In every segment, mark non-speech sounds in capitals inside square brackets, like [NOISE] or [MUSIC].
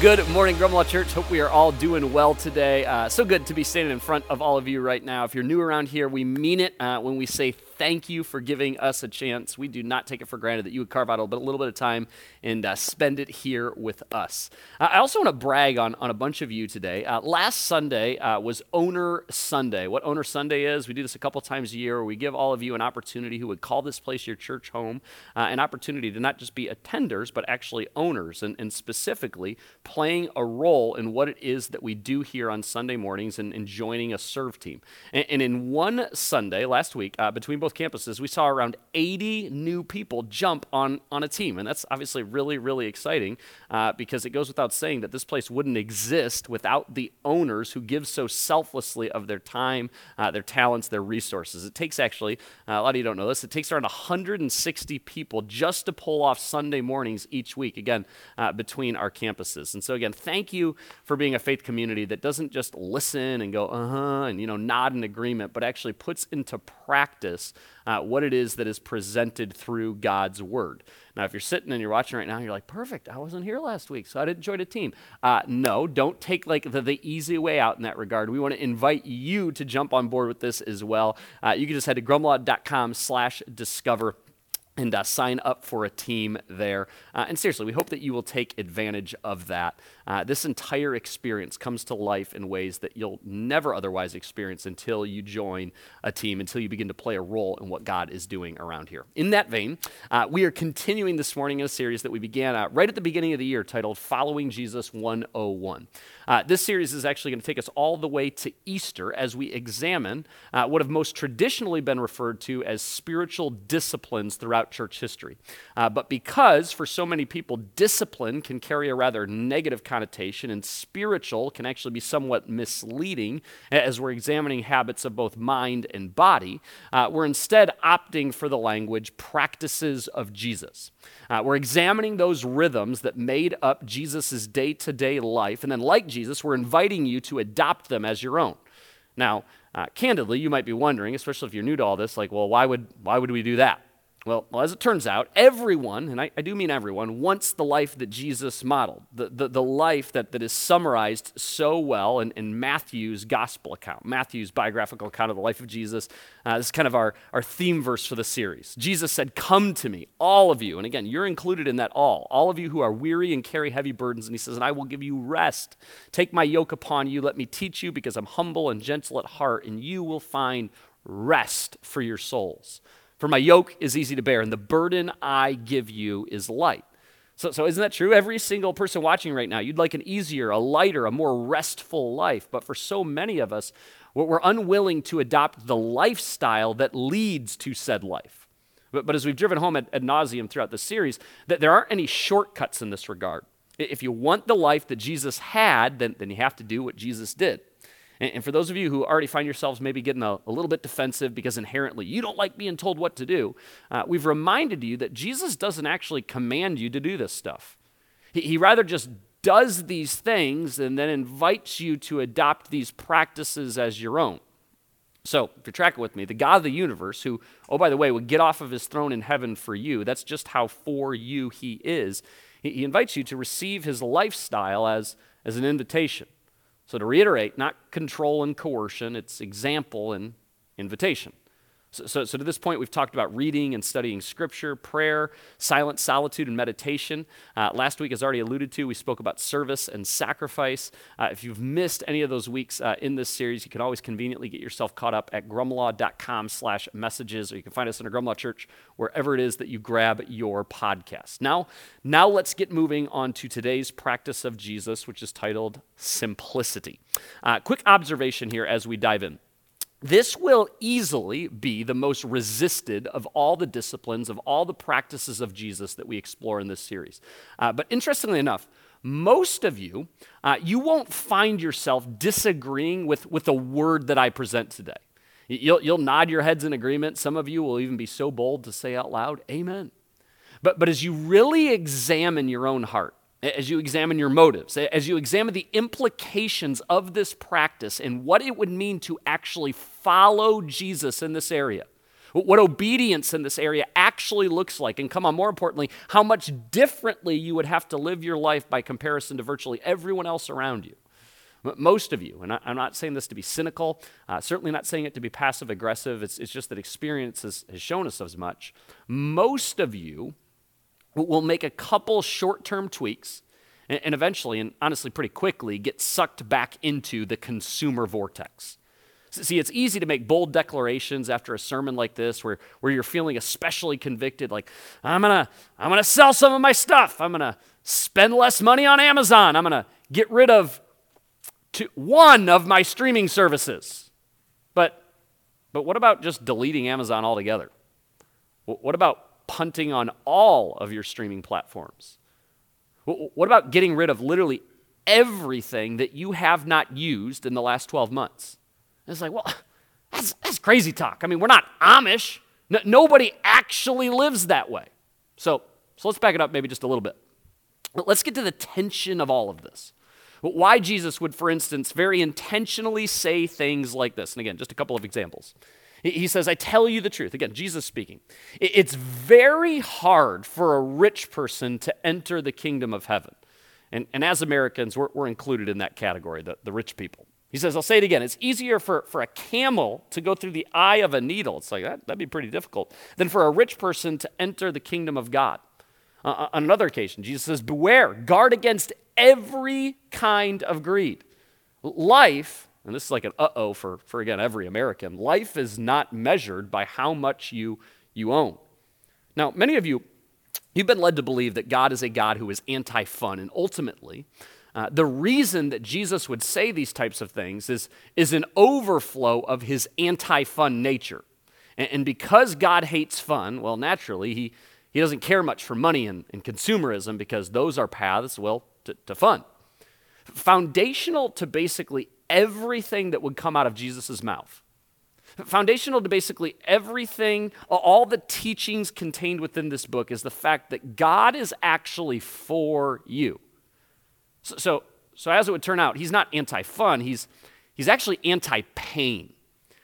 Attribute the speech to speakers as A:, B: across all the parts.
A: Good morning, Grumlaw Church. Hope we are all doing well today. Uh, so good to be standing in front of all of you right now. If you're new around here, we mean it uh, when we say thank you for giving us a chance. We do not take it for granted that you would carve out a little bit, a little bit of time and uh, spend it here with us. Uh, I also want to brag on, on a bunch of you today. Uh, last Sunday uh, was Owner Sunday. What Owner Sunday is, we do this a couple times a year where we give all of you an opportunity who would call this place your church home, uh, an opportunity to not just be attenders, but actually owners, and, and specifically playing a role in what it is that we do here on Sunday mornings and, and joining a serve team. And, and in one Sunday last week, uh, between both both campuses, we saw around 80 new people jump on, on a team. And that's obviously really, really exciting uh, because it goes without saying that this place wouldn't exist without the owners who give so selflessly of their time, uh, their talents, their resources. It takes actually, uh, a lot of you don't know this, it takes around 160 people just to pull off Sunday mornings each week, again, uh, between our campuses. And so, again, thank you for being a faith community that doesn't just listen and go, uh huh, and, you know, nod in agreement, but actually puts into practice uh, what it is that is presented through God's Word. Now, if you're sitting and you're watching right now, you're like, perfect, I wasn't here last week, so I didn't join a team. Uh, no, don't take like the, the, easy way out in that regard. We want to invite you to jump on board with this as well. Uh, you can just head to grumlaw.com slash discover and uh, sign up for a team there. Uh, and seriously, we hope that you will take advantage of that. Uh, this entire experience comes to life in ways that you'll never otherwise experience until you join a team, until you begin to play a role in what God is doing around here. In that vein, uh, we are continuing this morning in a series that we began uh, right at the beginning of the year titled Following Jesus 101. Uh, this series is actually going to take us all the way to Easter as we examine what have most traditionally been referred to as spiritual disciplines throughout throughout church history. Uh, but because for so many people, discipline can carry a rather negative connotation and spiritual can actually be somewhat misleading as we're examining habits of both mind and body, uh, we're instead opting for the language practices of Jesus. Uh, we're examining those rhythms that made up Jesus' day to day life. And then, like Jesus, we're inviting you to adopt them as your own. Now, uh, candidly, you might be wondering, especially if you're new to all this, like, well, why would, why would we do that? Well, well, as it turns out, everyone, and I, I, do mean everyone, wants the life that Jesus modeled, the, the, the life that, that is summarized so well in, in Matthew's gospel account, Matthew's biographical account of the life of Jesus. Uh, this is kind of our, our theme verse for the series. Jesus said, Come to me, all of you. And again, you're included in that all, all of you who are weary and carry heavy burdens. And he says, And I will give you rest. Take my yoke upon you. Let me teach you, because I'm humble and gentle at heart, and you will find rest for your souls. For my yoke is easy to bear, and the burden I give you is light. So, so isn't that true? Every single person watching right now, you'd like an easier, a lighter, a more restful life. But for so many of us, we're unwilling to adopt the lifestyle that leads to said life. But, but as we've driven home ad, ad nauseum throughout the series, that there aren't any shortcuts in this regard. If you want the life that Jesus had, then, then you have to do what Jesus did. And, for those of you who already find yourselves maybe getting a, a, little bit defensive because inherently you don't like being told what to do, uh, we've reminded you that Jesus doesn't actually command you to do this stuff. He, he rather just does these things and then invites you to adopt these practices as your own. So, if you're tracking with me, the God of the universe, who, oh, by the way, would get off of his throne in heaven for you, that's just how for you he is. He, he invites you to receive his lifestyle as, as an invitation. So, to reiterate, not control and coercion, it's example and invitation. So, so, so, to this point, we've talked about reading and studying scripture, prayer, silent solitude, and meditation. Uh, last week, as already alluded to, we spoke about service and sacrifice. Uh, if you've missed any of those weeks uh, in this series, you can always conveniently get yourself caught up at grumlaw.com slash messages, or you can find us in a Grumlaw Church wherever it is that you grab your podcast. Now, now let's get moving on to today's practice of Jesus, which is titled Simplicity. Uh, quick observation here as we dive in. This will easily be the most resisted of all the disciplines, of all the practices of Jesus that we explore in this series. Uh, but interestingly enough, most of you, uh, you won't find yourself disagreeing with, with the word that I present today. You'll, you'll nod your heads in agreement. Some of you will even be so bold to say out loud, Amen. But, but as you really examine your own heart, as you examine your motives, as you examine the implications of this practice and what it would mean to actually follow Jesus in this area, what obedience in this area actually looks like, and come on, more importantly, how much differently you would have to live your life by comparison to virtually everyone else around you. Most of you, and I'm not saying this to be cynical, uh, certainly not saying it to be passive aggressive, it's, it's just that experience has, has shown us as much. Most of you will make a couple short term tweaks and, and eventually, and honestly pretty quickly, get sucked back into the consumer vortex. See, it's easy to make bold declarations after a sermon like this where, where you're feeling especially convicted, like, I'm gonna, I'm gonna sell some of my stuff. I'm gonna spend less money on Amazon. I'm gonna get rid of two, one of my streaming services. But, but what about just deleting Amazon altogether? What about punting on all of your streaming platforms? What about getting rid of literally everything that you have not used in the last 12 months? And it's like, well, [LAUGHS] that's, that's crazy talk. I mean, we're not Amish. No, nobody actually lives that way. So, so let's back it up maybe just a little bit. Let's get to the tension of all of this. Why Jesus would, for instance, very intentionally say things like this. And again, just a couple of examples. He says, I tell you the truth. Again, Jesus speaking. It's very hard for a rich person to enter the kingdom of heaven. And, and as Americans, we're, we're included in that category, the, the rich people. He says, I'll say it again. It's easier for, for a camel to go through the eye of a needle. It's like, that, that'd be pretty difficult. Than for a rich person to enter the kingdom of God. Uh, uh on another occasion, Jesus says, Beware, guard against every kind of greed. Life and this is like an uh oh for, for, again, every American. Life is not measured by how much you, you own. Now, many of you, you've been led to believe that God is a God who is anti fun, and ultimately, uh, the reason that Jesus would say these types of things is, is an overflow of his anti fun nature. And, and, because God hates fun, well, naturally, he, he doesn't care much for money and, and consumerism because those are paths, well, to, to fun. Foundational to basically everything that would come out of Jesus' mouth. Foundational to basically everything, all the teachings contained within this book is the fact that God is actually for you. So, so, so as it would turn out, he's not anti fun, he's, he's actually anti pain.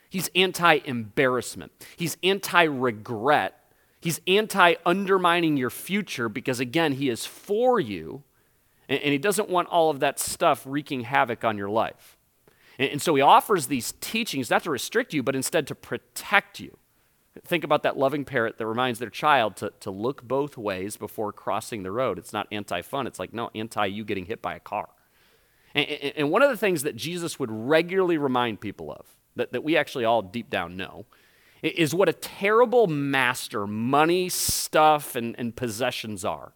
A: He's anti embarrassment. He's anti regret. He's anti undermining your future because, again, he is for you and, and he doesn't want all of that stuff wreaking havoc on your life. And, so he offers these teachings not to restrict you, but instead to protect you. Think about that loving parent that reminds their child to, to look both ways before crossing the road. It's not anti fun, it's like, no, anti you getting hit by a car. And, and, one of the things that Jesus would regularly remind people of, that, that we actually all deep down know, is what a terrible master money, stuff, and, and possessions are.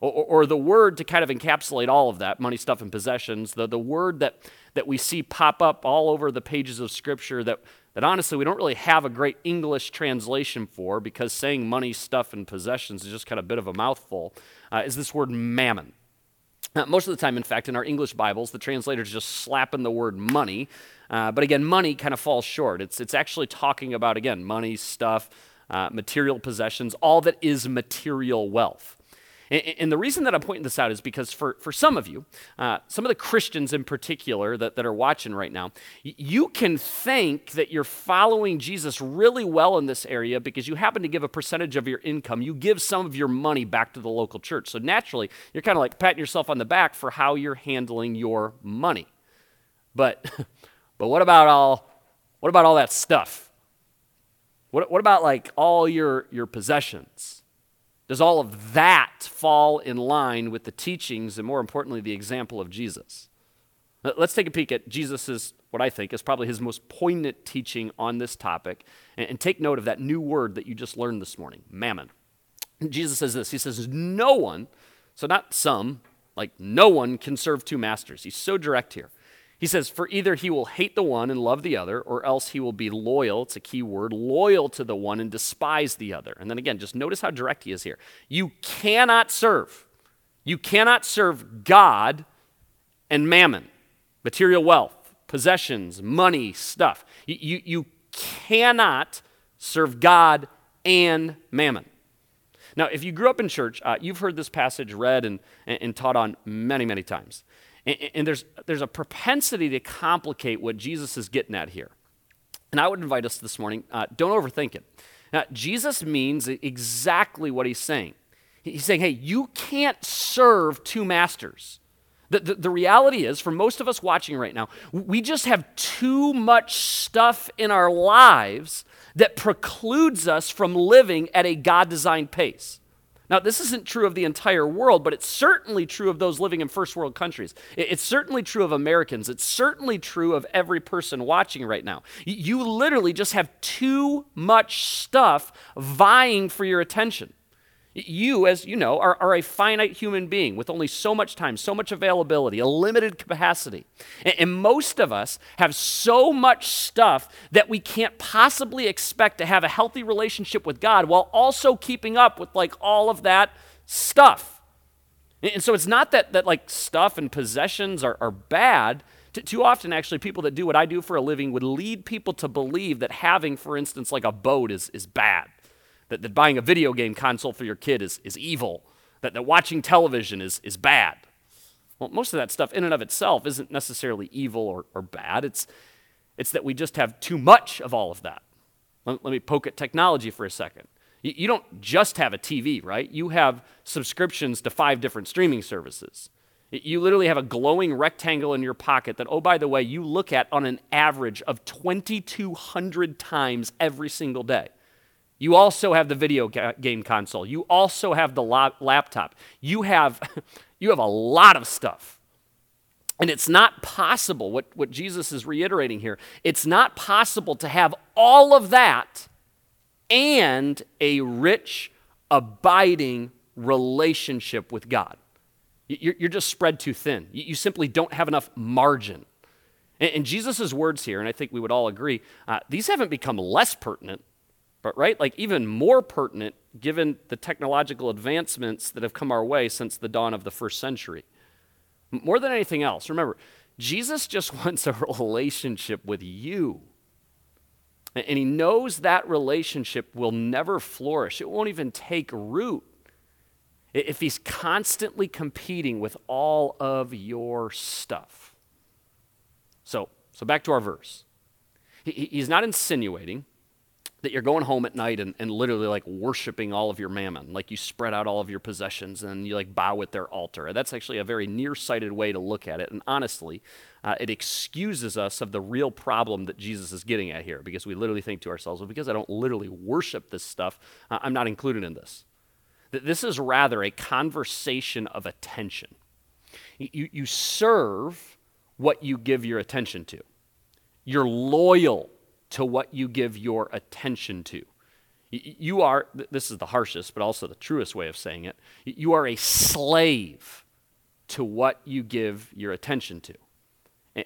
A: Or, or, the word to kind of encapsulate all of that money, stuff, and possessions, the, the word that, that we see pop up all over the pages of Scripture that, that honestly we don't really have a great English translation for because saying money, stuff, and possessions is just kind of a bit of a mouthful, uh, is this word mammon. Uh, most of the time, in fact, in our English Bibles, the translators just slap in the word money. Uh, but again, money kind of falls short. It's, it's actually talking about, again, money, stuff, uh, material possessions, all that is material wealth. And, the reason that I'm pointing this out is because for, for some of you, uh, some of the Christians in particular that, that are watching right now, you can think that you're following Jesus really well in this area because you happen to give a percentage of your income. You give some of your money back to the local church. So naturally, you're kind of like patting yourself on the back for how you're handling your money. But, [LAUGHS] but what about all, what about all that stuff? What, what about like all your, your possessions? Does all of that fall in line with the teachings and, more importantly, the example of Jesus? Let's take a peek at Jesus' what I think is probably his most poignant teaching on this topic. And, take note of that new word that you just learned this morning mammon. Jesus says this He says, No one, so not some, like no one can serve two masters. He's so direct here. He says, For either he will hate the one and love the other, or else he will be loyal, it's a key word, loyal to the one and despise the other. And then again, just notice how direct he is here. You cannot serve. You cannot serve God and mammon, material wealth, possessions, money, stuff. You, you, you cannot serve God and mammon. Now, if you grew up in church, uh, you've heard this passage read and, and, and taught on many, many times. And, and, there's, there's a propensity to complicate what Jesus is getting at here. And I would invite us this morning uh, don't overthink it. Now, Jesus means exactly what he's saying. He's saying, hey, you can't serve two masters. The, the, the, reality is, for most of us watching right now, we just have too much stuff in our lives that precludes us from living at a God designed pace. Now, this isn't true of the entire world, but it's certainly true of those living in first world countries. It's certainly true of Americans. It's certainly true of every person watching right now. You literally just have too much stuff vying for your attention. You, as you know, are, are, a finite human being with only so much time, so much availability, a limited capacity. And, and, most of us have so much stuff that we can't possibly expect to have a healthy relationship with God while also keeping up with like all of that stuff. And, so it's not that, that like stuff and possessions are, are bad. too often, actually, people that do what I do for a living would lead people to believe that having, for instance, like a boat is, is bad that, that buying a video game console for your kid is, is evil, that, that watching television is, is bad. Well, most of that stuff in and of itself isn't necessarily evil or, or bad. It's, it's that we just have too much of all of that. Let, let me poke at technology for a second. You, you don't just have a TV, right? You have subscriptions to five different streaming services. You literally have a glowing rectangle in your pocket that, oh, by the way, you look at on an average of 2,200 times every single day. You also have the video game console. You also have the laptop. You have, [LAUGHS] you have a lot of stuff. And it's not possible, what, what Jesus is reiterating here, it's not possible to have all of that and a rich, abiding relationship with God. You're, you're just spread too thin. You, you, simply don't have enough margin. And, and Jesus' words here, and I think we would all agree, uh, these haven't become less pertinent but right, like even more pertinent given the technological advancements that have come our way since the dawn of the first century. More than anything else, remember, Jesus just [LAUGHS] wants a relationship with you. And he knows that relationship will never flourish, it won't even take root if he's constantly competing with all of your stuff. So, so back to our verse. He, he's not insinuating that you're going home at night and, and literally like worshiping all of your mammon. Like you spread out all of your possessions and you like bow at their altar. That's actually a very nearsighted way to look at it. And honestly uh, it excuses us of the real problem that jesus is getting at here because we literally think to ourselves well because i don't literally worship this stuff uh, i'm not included in this. That this is rather a conversation of attention. You, you serve what you give your attention to. You're loyal to what you give your attention to. You are, this is the harshest, but also the truest way of saying it, you are a slave to what you give your attention to.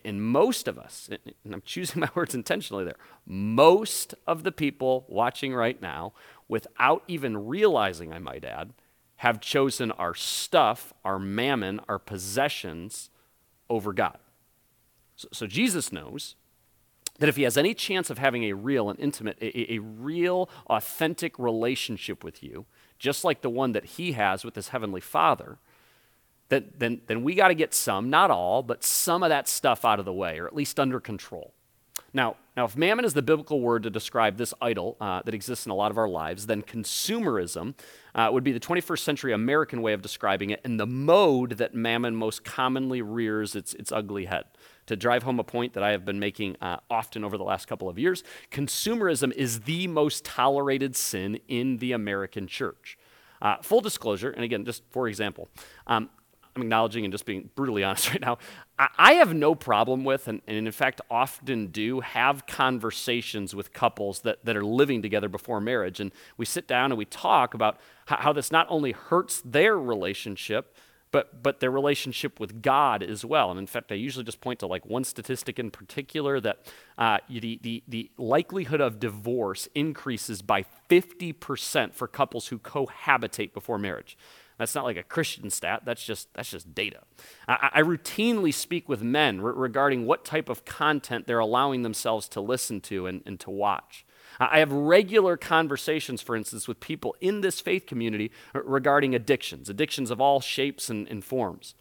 A: And most of us, and I'm [LAUGHS] choosing my words intentionally there, most of the people watching right now, without even realizing, I might add, have chosen our stuff, our mammon, our possessions over God. So, so Jesus knows that if he has any chance of having a real and intimate, a, a, real, authentic relationship with you, just like the one that he has with his heavenly Father, that, then, then we got to get some, not all, but some of that stuff out of the way, or at least under control. Now, now if mammon is the biblical word to describe this idol uh, that exists in a lot of our lives, then consumerism uh, would be the 21st century American way of describing it and the mode that mammon most commonly rears its, its ugly head to drive home a point that I have been making uh, often over the last couple of years. Consumerism is the most tolerated sin in the American church. Uh, full disclosure, and again, just for example, um, I'm acknowledging and just being brutally [LAUGHS] honest right now. I, have no problem with, and, in fact often do, have conversations with couples that, that are living together before marriage. And we sit down and we talk about how this not only hurts their relationship, but but their relationship with God as well. And in fact, I usually just point to like one statistic in particular that uh, the, the the likelihood of divorce increases by 50% for couples who cohabitate before marriage. That's not like a Christian stat, that's just, that's just data. I, I routinely speak with men re- regarding what type of content they're allowing themselves to listen to and, and to watch. I have regular conversations, for instance, with people in this faith community regarding addictions, addictions of all shapes and, and forms.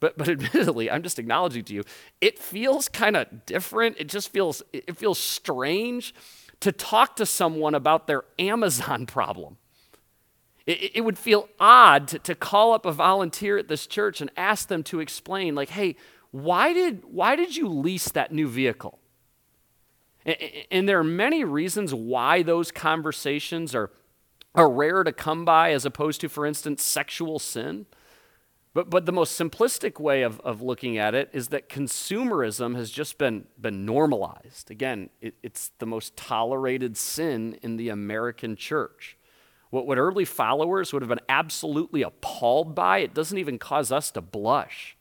A: But, but [LAUGHS] admittedly, I'm just acknowledging to you, it feels kind of different. It just feels, it feels strange to talk to someone about their Amazon [LAUGHS] problem. It, it would feel odd to, to call up a volunteer at this church and ask them to explain, like, hey, why did, why did you lease that new vehicle? And, there are many reasons why those conversations are, are rare to come by as opposed to, for instance, sexual sin. But, but the most simplistic way of, of looking at it is that consumerism has just been, been normalized. Again, it, it's the most tolerated sin in the American church. What, what early followers would have been absolutely appalled by, it doesn't even cause us to blush.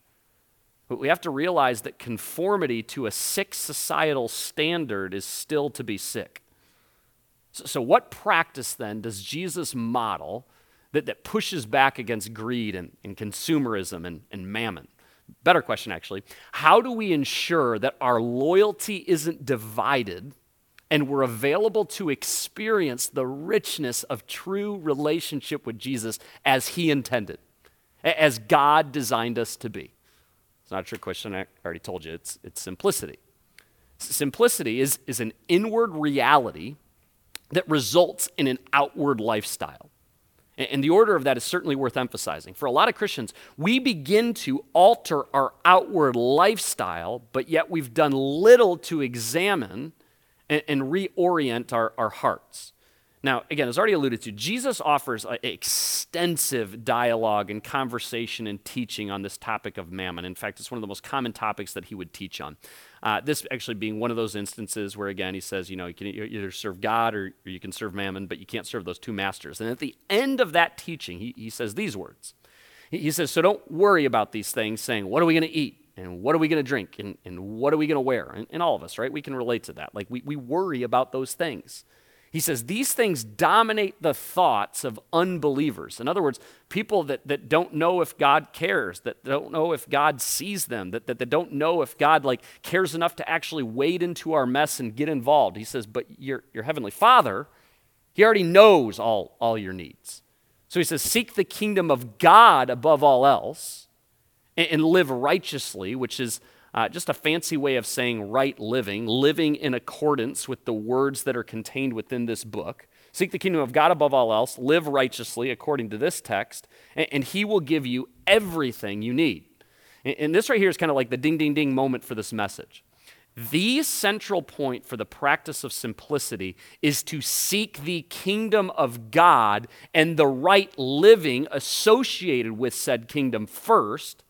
A: But we have to realize that conformity to a sick societal standard is still to be sick. So, so what practice then does Jesus model that, that pushes back against greed and, and consumerism and, and mammon? Better question, actually. How do we ensure that our loyalty isn't divided and we're available to experience the richness of true relationship with Jesus as He intended, as God designed us to be. It's not a trick question, I already told you, it's, it's simplicity. Simplicity is, is an inward reality that results in an outward lifestyle. And the order of that is certainly worth emphasizing. For a lot of Christians, we begin to alter our outward lifestyle, but yet we've done little to examine and, and reorient our, our hearts. Now, again, as already alluded to, Jesus offers an extensive dialogue and conversation and teaching on this topic of mammon. In fact, it's one of the most common topics that he would teach on. Uh, this actually being one of those instances where, again, he says, you know, you can either serve God or, or you can serve mammon, but you can't serve those two masters. And at the end of that teaching, he, he says these words. He, he says, So don't worry about these things, saying, What are we going to eat? and what are we going to drink and, and what are we going to wear and, and, all of us right we can relate to that like we, we worry about those things he says these things dominate the thoughts of unbelievers. In other words people that, that don't know if god cares that don't know if god sees them that, that, that don't know if god like cares enough to actually wade into our mess and get involved. He says but your, your heavenly father he already knows all, all your needs. So he says seek the kingdom of god above all else and, and live righteously, which is uh, just a fancy way of saying right living, living in accordance with the words that are contained within this book. Seek the kingdom of God above all else, live righteously according to this text, and, and He will give you everything you need. And, and this right here is kind of like the ding, ding, ding moment for this message. The central point for the practice of simplicity is to seek the kingdom of God and the right living associated with said kingdom first,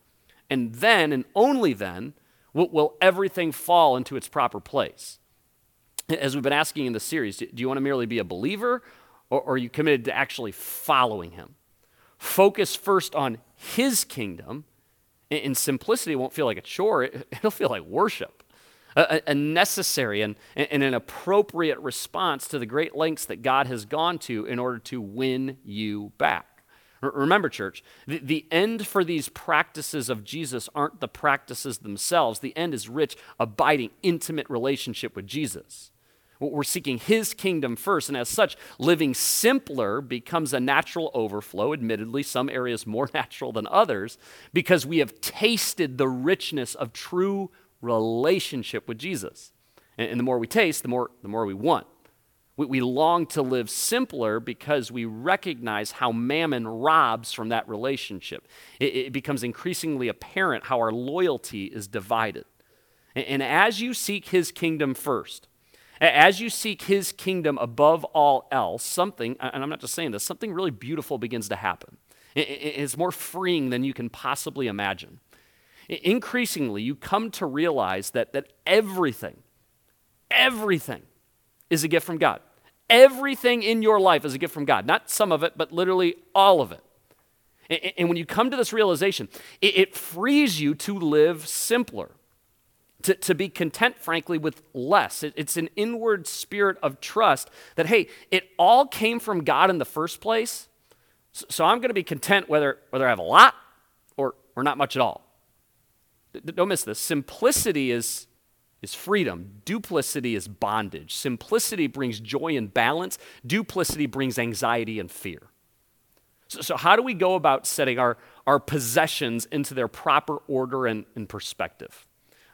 A: and then, and only then, will, will everything fall into its proper place. As we've been asking in the series, do you want to merely be a believer or, or are you committed to actually following him? Focus first on his kingdom. In simplicity, it won't feel like a chore, it, [LAUGHS] will feel like worship. A, a necessary and, and an appropriate response to the great lengths that God has gone to in order to win you back. Remember, church, the, the end for these practices of Jesus aren't the practices themselves. The end is rich, abiding, intimate relationship with Jesus. We're seeking his kingdom first, and as such, living simpler becomes a natural overflow. Admittedly, some areas [LAUGHS] more natural than others, because we have tasted the richness of true relationship with Jesus. And, and the more we taste, the more, the more we want. We, we long to live simpler because we recognize how mammon robs from that relationship. It, it becomes increasingly apparent how our loyalty is divided. And, and as you seek his kingdom first, as you seek his kingdom above all else, something, and I'm not just saying this, something really beautiful begins to happen. It's more freeing than you can possibly imagine. Increasingly, you come to realize that, that everything, everything is a gift from God. Everything in your life is a gift from God. Not some of it, but literally all of it. And when you come to this realization, it frees you to live simpler, to, to be content, frankly, with less. It's an inward spirit of trust that, hey, it all came from God in the first place. So I'm going to be content whether, whether I have a lot or, or not much at all. Don't miss this. Simplicity is, is freedom, duplicity is bondage. Simplicity brings joy and balance, duplicity brings anxiety and fear. So, so how do we go about setting our, our possessions into their proper order and, and perspective?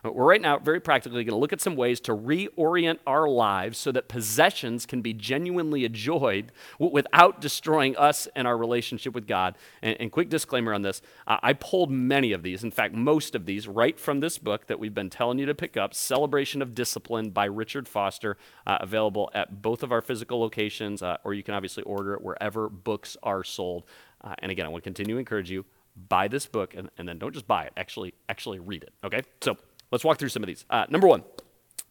A: We're right now very practically going to look at some ways to reorient our lives so that possessions can be genuinely enjoyed without destroying us and our relationship with God. And, and quick disclaimer on this I pulled many of these, in fact, most of these, right from this book that we've been telling you to pick up Celebration of Discipline by Richard Foster, uh, available at both of our physical locations, uh, or you can obviously order it wherever books are sold. Uh, and again, I want to continue to encourage you buy this book and, and then don't just buy it actually actually read it okay so Let's walk through some of these. Uh, number one,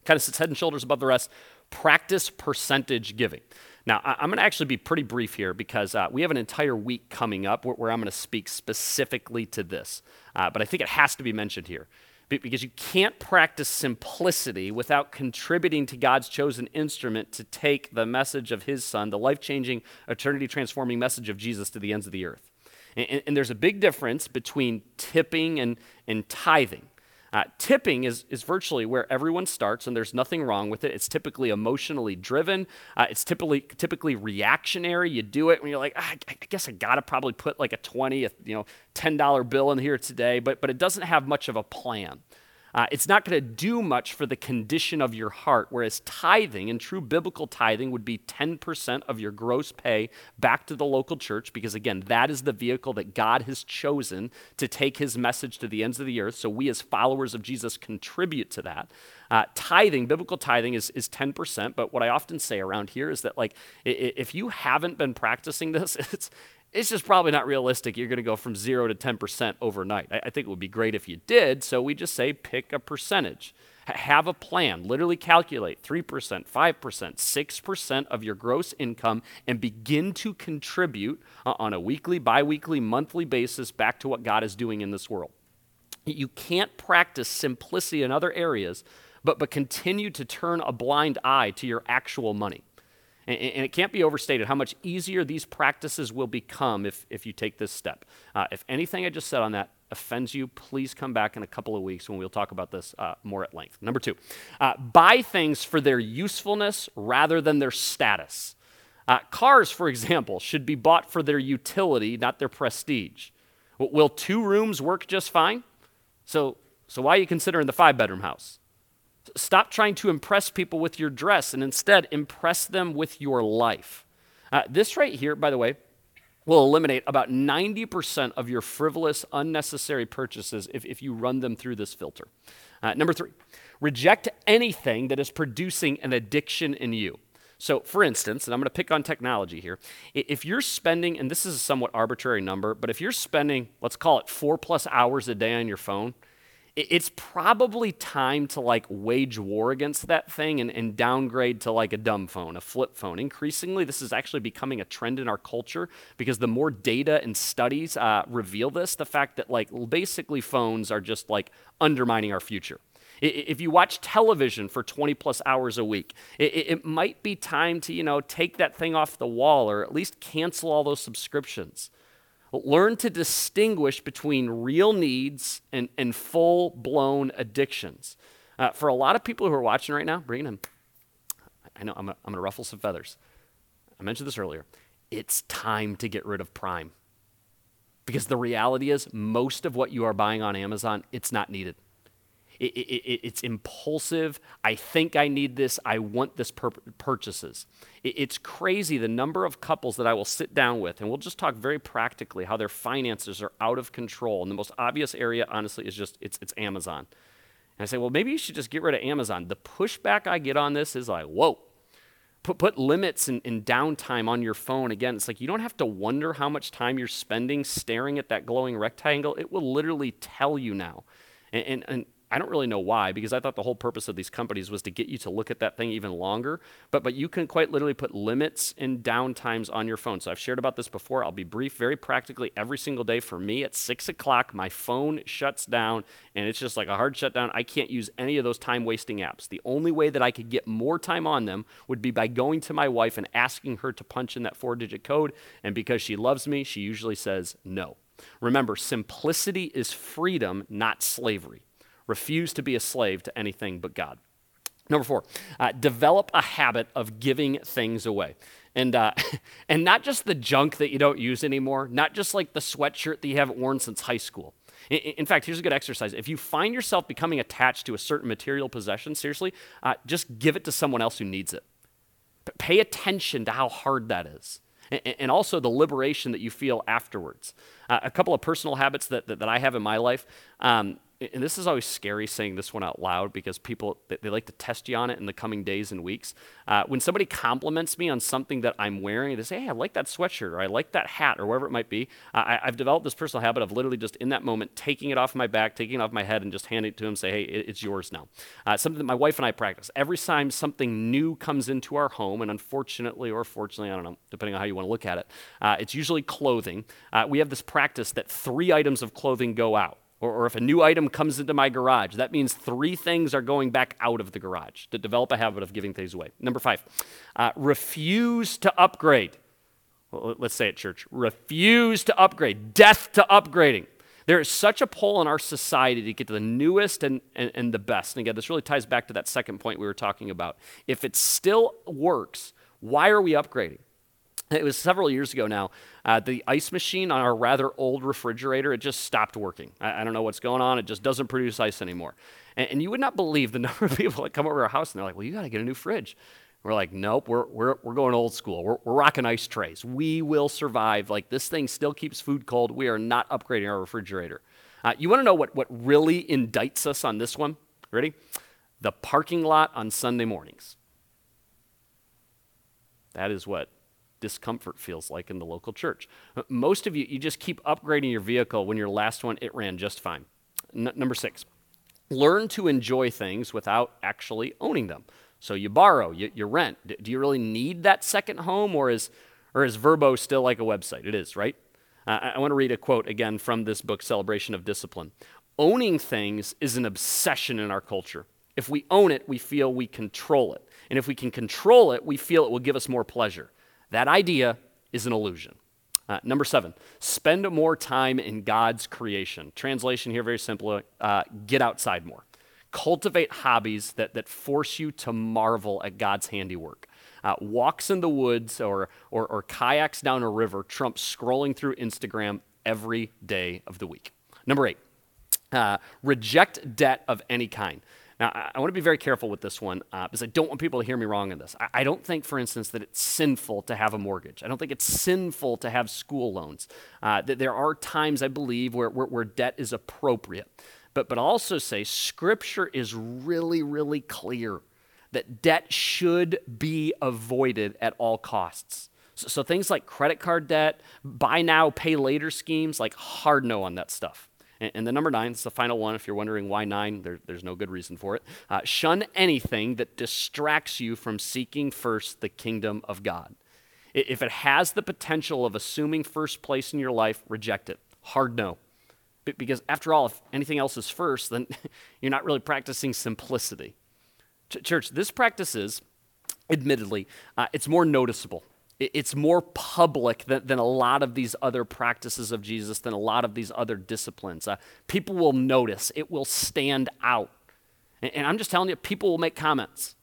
A: kind of sits head and shoulders above the rest practice percentage giving. Now, I- am going to actually be pretty brief here because uh, we have an entire week coming up where, where I'm going to speak specifically to this. Uh, but I think it has to be mentioned here because you can't practice simplicity without contributing to God's chosen instrument to take the message of His Son, the life changing, eternity transforming message of Jesus to the ends of the earth. And, and, there's a big difference between tipping and, and tithing. Uh, tipping is, is virtually where everyone starts, and there's nothing wrong with it. It's typically emotionally driven. Uh, it's typically typically reactionary. You do it when you're like, ah, I guess I gotta probably put like a twenty, a, you know, ten dollar bill in here today, but but it doesn't have much of a plan. Uh, it's not going to do much for the condition of your heart, whereas tithing and true biblical tithing would be 10% of your gross pay back to the local church, because again, that is the vehicle that God has chosen to take his message to the ends of the earth. So we, as followers of Jesus, contribute to that. Uh, tithing, biblical tithing, is, is 10%, but what I often say around here is that, like, if you haven't been practicing this, [LAUGHS] it's, it's just probably not realistic. You're going to go from zero to 10% overnight. I, I, think it would be great if you did. So we just say pick a percentage. H- have a plan. Literally calculate 3%, 5%, 6% of your gross income and begin to contribute uh, on a weekly, bi weekly, monthly basis back to what God is doing in this world. You can't practice simplicity in other areas, but, but continue to turn a blind eye to your actual money. And, and, it can't be overstated how much easier these practices will become if, if you take this step. Uh, if anything I just said on that offends you, please come back in a couple of weeks when we'll talk about this uh, more at length. Number two, uh, buy things for their usefulness rather than their status. Uh, cars, for example, should be bought for their utility, not their prestige. Will two rooms work just fine? So, so why are you considering the five bedroom house? Stop trying to impress people with your dress and instead impress them with your life. Uh, this right here, by the way, will eliminate about 90% of your frivolous, unnecessary purchases if, if you run them through this filter. Uh, number three, reject anything that is producing an addiction in you. So, for instance, and I'm going to pick on technology here, if you're spending, and this is a somewhat arbitrary number, but if you're spending, let's call it four plus hours a day on your phone, it's probably time to like wage war against that thing and, and, downgrade to like a dumb phone, a flip phone. Increasingly, this is actually becoming a trend in our culture because the more data and studies uh, reveal this, the fact that like basically phones are just like undermining our future. If you watch television for 20 plus hours a week, it, it might be time to, you know, take that thing off the wall or at least cancel all those subscriptions. Learn to distinguish between real needs and, and full blown addictions. Uh, for a lot of people who are watching right now, bringing them, I know I'm, I'm going to ruffle some feathers. I mentioned this earlier. It's time to get rid of Prime. Because the reality is, most of what you are buying on Amazon, it's not needed. It, it, it's impulsive. I think I need this. I want this pur- purchases. It, it's crazy the number of couples that I will sit down with, and we'll just talk very practically how their finances are out of control. And the most obvious area, honestly, is just it's, it's Amazon. And I say, well, maybe you should just get rid of Amazon. The pushback I get on this is like, whoa. Put, put limits and, and downtime on your phone. Again, it's like you don't have to wonder how much time you're spending staring at that glowing rectangle. It will literally tell you now. And, and, and I don't really know why, because I thought the whole purpose of these companies was to get you to look at that thing even longer. But, but you can quite literally put limits and downtimes on your phone. So I've shared about this before. I'll be brief. Very practically, every single day for me at 6 o'clock, my phone shuts down, and it's just like a hard shutdown. I can't use any of those time wasting apps. The only way that I could get more time on them would be by going to my wife and asking her to punch in that four digit code. And because she loves me, she usually says no. Remember, simplicity is freedom, not slavery. Refuse to be a slave to anything but God. Number four, uh, develop a habit of giving things away. And, uh, [LAUGHS] and not just the junk that you don't use anymore, not just like the sweatshirt that you haven't worn since high school. In, in fact, here's a good exercise. If you find yourself becoming attached to a certain material possession, seriously, uh, just give it to someone else who needs it. Pay attention to how hard that is and, also the liberation that you feel afterwards. Uh, a couple of personal habits that, that, that I have in my life. Um, and this is always scary saying this one out loud because people they like to test you on it in the coming days and weeks. Uh, when somebody compliments me on something that i'm wearing they say hey i like that sweatshirt or i like that hat or whatever it might be I, have developed this personal habit of literally just in that moment taking it off my back taking it off my head and just handing it to them say hey it's yours now. Uh, something that my wife and i practice. Every time something new comes into our home and unfortunately or fortunately i don't know depending on how you want to look at it uh, it's usually clothing. Uh, we have this practice that three items of clothing go out or, or if a new item comes into my garage, that means three things are going back out of the garage to develop a habit of giving things away. Number five, uh, refuse to upgrade. Well, let's say it, church. Refuse to upgrade. Death to upgrading. There is such a pull in our society to get to the newest and, and, and, the best. And again, this really ties back to that second point we were talking about. If it still works, why are we upgrading? It was several years ago now. Uh, the ice machine on our rather old refrigerator, it just stopped working. I, I, don't know what's going on. It just doesn't produce ice anymore. And, and, you would not believe the [LAUGHS] number of people that come over our house and they're like, well, you got to get a new fridge. We're like, nope, we're, we're, we're going old school. We're, we're rocking ice trays. We will survive. Like, this thing still keeps food cold. We are not upgrading our refrigerator. Uh, you want to know what, what really indicts us on this one? Ready? The parking lot on Sunday mornings. That is what discomfort feels like in the local church. Most of you, you just keep upgrading your vehicle when your last one, it ran just fine. N- number six, learn to enjoy things without actually owning them. So you borrow, you, you rent. D- do you really need that second home, or is, or is Vrbo still like a website? It is, right? Uh, I, I want to read a quote again from this book, Celebration of Discipline. Owning things is an obsession in our culture. If we own it, we feel we control it. And if we can control it, we feel it will give us more pleasure. That idea is an illusion. Uh, number seven, spend more time in God's creation. Translation here, very simple uh, get outside more. Cultivate hobbies that, that force you to marvel at God's handiwork. Uh, walks in the woods or, or, or kayaks down a river trump scrolling through Instagram every day of the week. Number eight, uh, reject debt of any kind. Now, I, want to be very careful with this one uh, because I don't want people to hear me wrong in this. I, I, don't think, for instance, that it's sinful to have a mortgage. I don't think it's sinful to have school loans. Uh, that there are times, I believe, where, where, where debt is appropriate. But, but I also say Scripture is really, really clear that debt should be avoided at all costs. So, so, things like credit card debt, buy now, pay later schemes, like hard no on that stuff. And, and the number nine is the final one. If you're wondering why nine, there, there's no good reason for it. Uh, shun anything that distracts you from seeking first the kingdom of God. If it has the potential of assuming first place in your life, reject it. Hard no. Because after all, if anything else is first, then [LAUGHS] you're not really practicing simplicity. Ch- church, this practice is, admittedly, uh, it's more noticeable it's more public than, than a lot of these other practices of Jesus, than a lot of these other disciplines. Uh, people will notice, it will stand out. And, and I'm just telling you, people will make comments.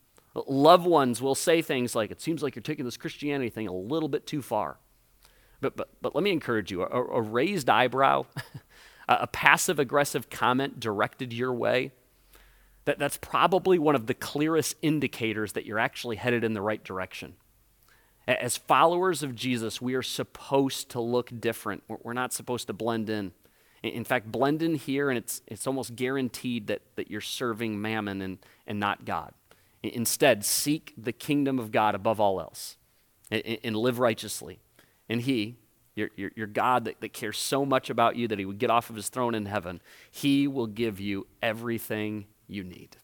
A: Loved ones will say things like, It seems like you're taking this Christianity thing a little bit too far. But, but, but let me encourage you a, a raised eyebrow, [LAUGHS] a passive aggressive comment directed your way, that, that's probably one of the clearest indicators that you're actually headed in the right direction. As followers of Jesus, we are supposed to look different. We're not supposed to blend in. In fact, blend in here, and it's, it's almost guaranteed that, that you're serving mammon and, and not God. Instead, seek the kingdom of God above all else and, and live righteously. And He, your, your, your God that, that cares so much about you that he would get off of his throne in heaven, he will give you everything you need.